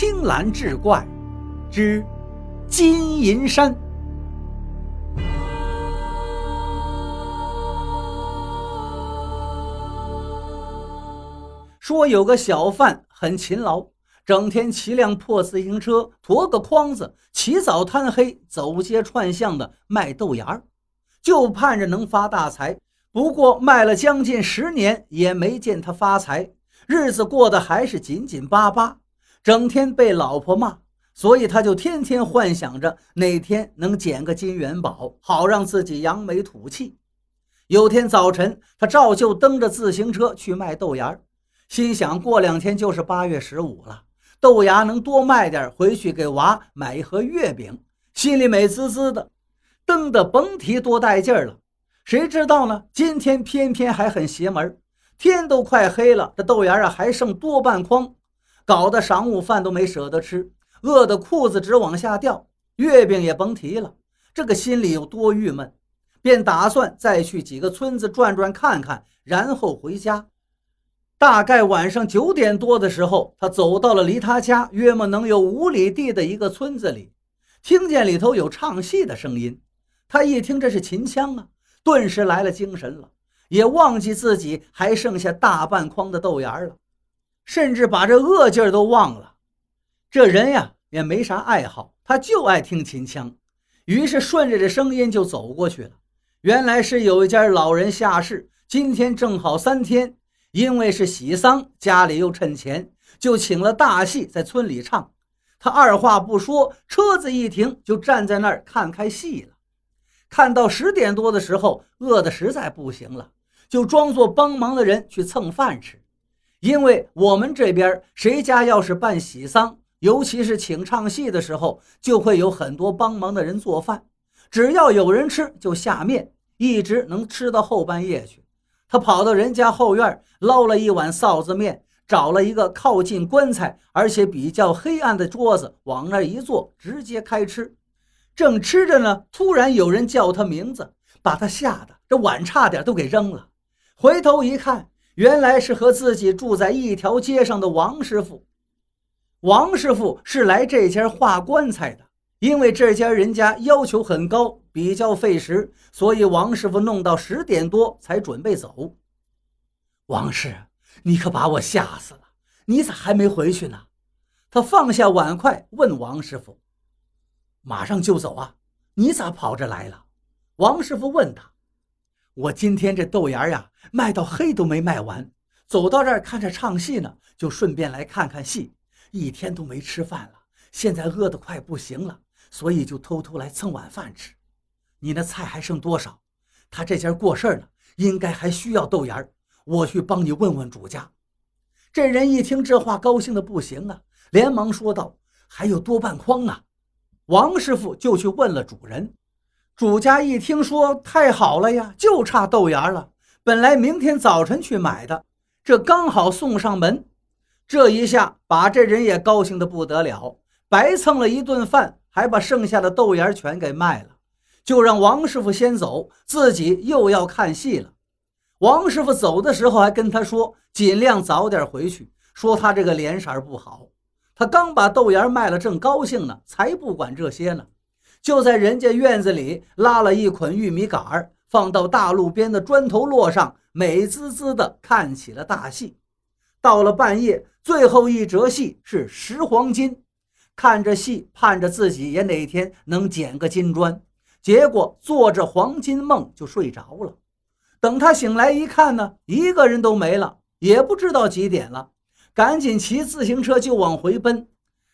青蓝志怪之金银山。说有个小贩很勤劳，整天骑辆破自行车，驮个筐子，起早贪黑，走街串巷的卖豆芽儿，就盼着能发大财。不过卖了将近十年，也没见他发财，日子过得还是紧紧巴巴，整天被老婆骂，所以他就天天幻想着哪天能捡个金元宝，好让自己扬眉吐气。有天早晨，他照旧蹬着自行车去卖豆芽。心想过两天就是八月十五了，豆芽能多卖点，回去给娃买一盒月饼，心里美滋滋的，蹬得甭提多带劲儿了。谁知道呢？今天偏偏还很邪门，天都快黑了，这豆芽啊还剩多半筐，搞得晌午饭都没舍得吃，饿得裤子直往下掉，月饼也甭提了。这个心里有多郁闷，便打算再去几个村子转转看看，然后回家。大概晚上九点多的时候，他走到了离他家约莫能有五里地的一个村子里，听见里头有唱戏的声音。他一听这是秦腔啊，顿时来了精神了，也忘记自己还剩下大半筐的豆芽了，甚至把这饿劲儿都忘了。这人呀也没啥爱好，他就爱听秦腔，于是顺着这声音就走过去了。原来是有一家老人下世，今天正好三天。因为是喜丧，家里又趁钱，就请了大戏在村里唱。他二话不说，车子一停，就站在那儿看开戏了。看到十点多的时候，饿得实在不行了，就装作帮忙的人去蹭饭吃。因为我们这边谁家要是办喜丧，尤其是请唱戏的时候，就会有很多帮忙的人做饭，只要有人吃，就下面，一直能吃到后半夜去。他跑到人家后院，捞了一碗臊子面，找了一个靠近棺材而且比较黑暗的桌子，往那一坐，直接开吃。正吃着呢，突然有人叫他名字，把他吓得这碗差点都给扔了。回头一看，原来是和自己住在一条街上的王师傅。王师傅是来这家画棺材的。因为这家人家要求很高，比较费时，所以王师傅弄到十点多才准备走。王师，你可把我吓死了！你咋还没回去呢？他放下碗筷问王师傅：“马上就走啊？你咋跑这来了？”王师傅问他：“我今天这豆芽呀，卖到黑都没卖完，走到这儿看着唱戏呢，就顺便来看看戏。一天都没吃饭了，现在饿得快不行了。”所以就偷偷来蹭晚饭吃。你那菜还剩多少？他这家过事儿呢，应该还需要豆芽。我去帮你问问主家。这人一听这话，高兴的不行啊，连忙说道：“还有多半筐呢。”王师傅就去问了主人。主家一听说，太好了呀，就差豆芽了。本来明天早晨去买的，这刚好送上门。这一下把这人也高兴的不得了，白蹭了一顿饭。还把剩下的豆芽全给卖了，就让王师傅先走，自己又要看戏了。王师傅走的时候还跟他说，尽量早点回去，说他这个脸色不好。他刚把豆芽卖了，正高兴呢，才不管这些呢。就在人家院子里拉了一捆玉米杆儿，放到大路边的砖头摞上，美滋滋的看起了大戏。到了半夜，最后一折戏是拾黄金。看着戏，盼着自己也哪天能捡个金砖，结果做着黄金梦就睡着了。等他醒来一看呢，一个人都没了，也不知道几点了，赶紧骑自行车就往回奔。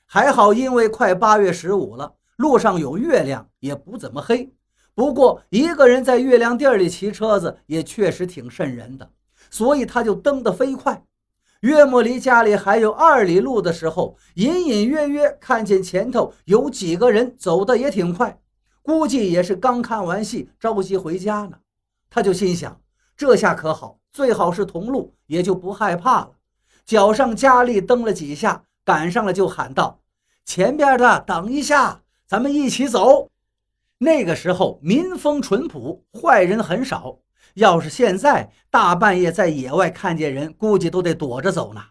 还好，因为快八月十五了，路上有月亮，也不怎么黑。不过一个人在月亮地里骑车子也确实挺瘆人的，所以他就蹬得飞快。约莫离家里还有二里路的时候，隐隐约约看见前头有几个人走的也挺快，估计也是刚看完戏，着急回家呢。他就心想：这下可好，最好是同路，也就不害怕了。脚上加力蹬了几下，赶上了就喊道：“前边的，等一下，咱们一起走。”那个时候民风淳朴，坏人很少。要是现在大半夜在野外看见人，估计都得躲着走呢。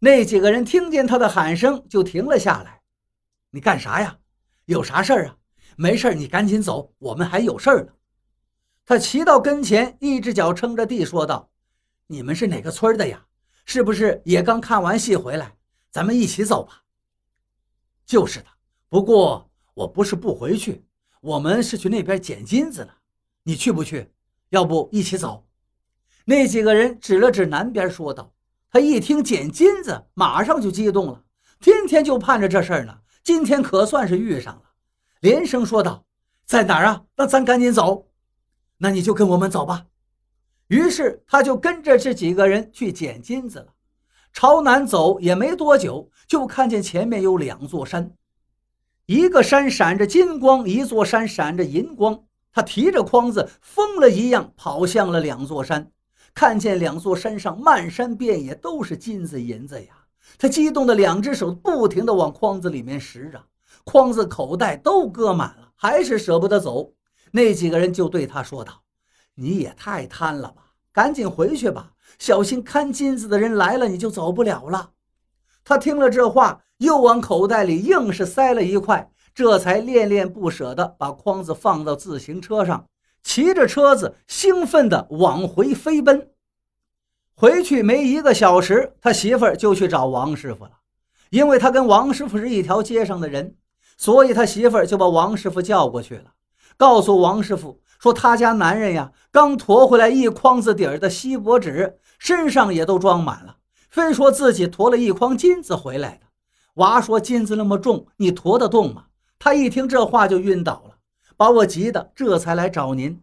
那几个人听见他的喊声，就停了下来。你干啥呀？有啥事儿啊？没事儿你赶紧走，我们还有事儿呢。他骑到跟前，一只脚撑着地，说道：“你们是哪个村的呀？是不是也刚看完戏回来？咱们一起走吧。”就是的。不过我不是不回去，我们是去那边捡金子了。你去不去？要不一起走？那几个人指了指南边，说道。他一听捡金子，马上就激动了，天天就盼着这事儿呢。今天可算是遇上了，连声说道：“在哪儿啊？那咱赶紧走。那你就跟我们走吧。”于是他就跟着这几个人去捡金子了。朝南走也没多久，就看见前面有两座山，一个山闪着金光，一座山闪着银光。他提着筐子，疯了一样跑向了两座山。看见两座山上漫山遍野都是金子银子呀！他激动的两只手不停地往筐子里面拾着，筐子口袋都搁满了，还是舍不得走。那几个人就对他说道：“你也太贪了吧，赶紧回去吧，小心看金子的人来了，你就走不了了。”他听了这话，又往口袋里硬是塞了一块，这才恋恋不舍地把筐子放到自行车上。骑着车子，兴奋地往回飞奔。回去没一个小时，他媳妇儿就去找王师傅了。因为他跟王师傅是一条街上的人，所以他媳妇儿就把王师傅叫过去了，告诉王师傅说：“他家男人呀，刚驮回来一筐子底儿的锡箔纸，身上也都装满了，非说自己驮了一筐金子回来的。”娃说：“金子那么重，你驮得动吗？”他一听这话就晕倒了。把我急的，这才来找您。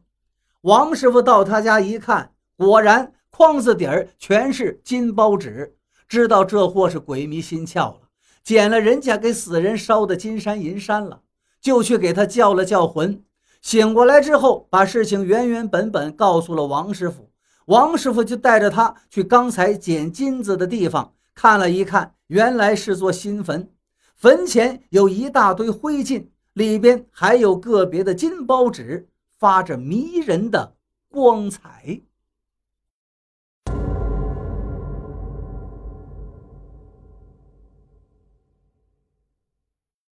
王师傅到他家一看，果然筐子底儿全是金包纸，知道这货是鬼迷心窍了，捡了人家给死人烧的金山银山了，就去给他叫了叫魂。醒过来之后，把事情原原本本告诉了王师傅。王师傅就带着他去刚才捡金子的地方看了一看，原来是座新坟，坟前有一大堆灰烬。里边还有个别的金包纸，发着迷人的光彩。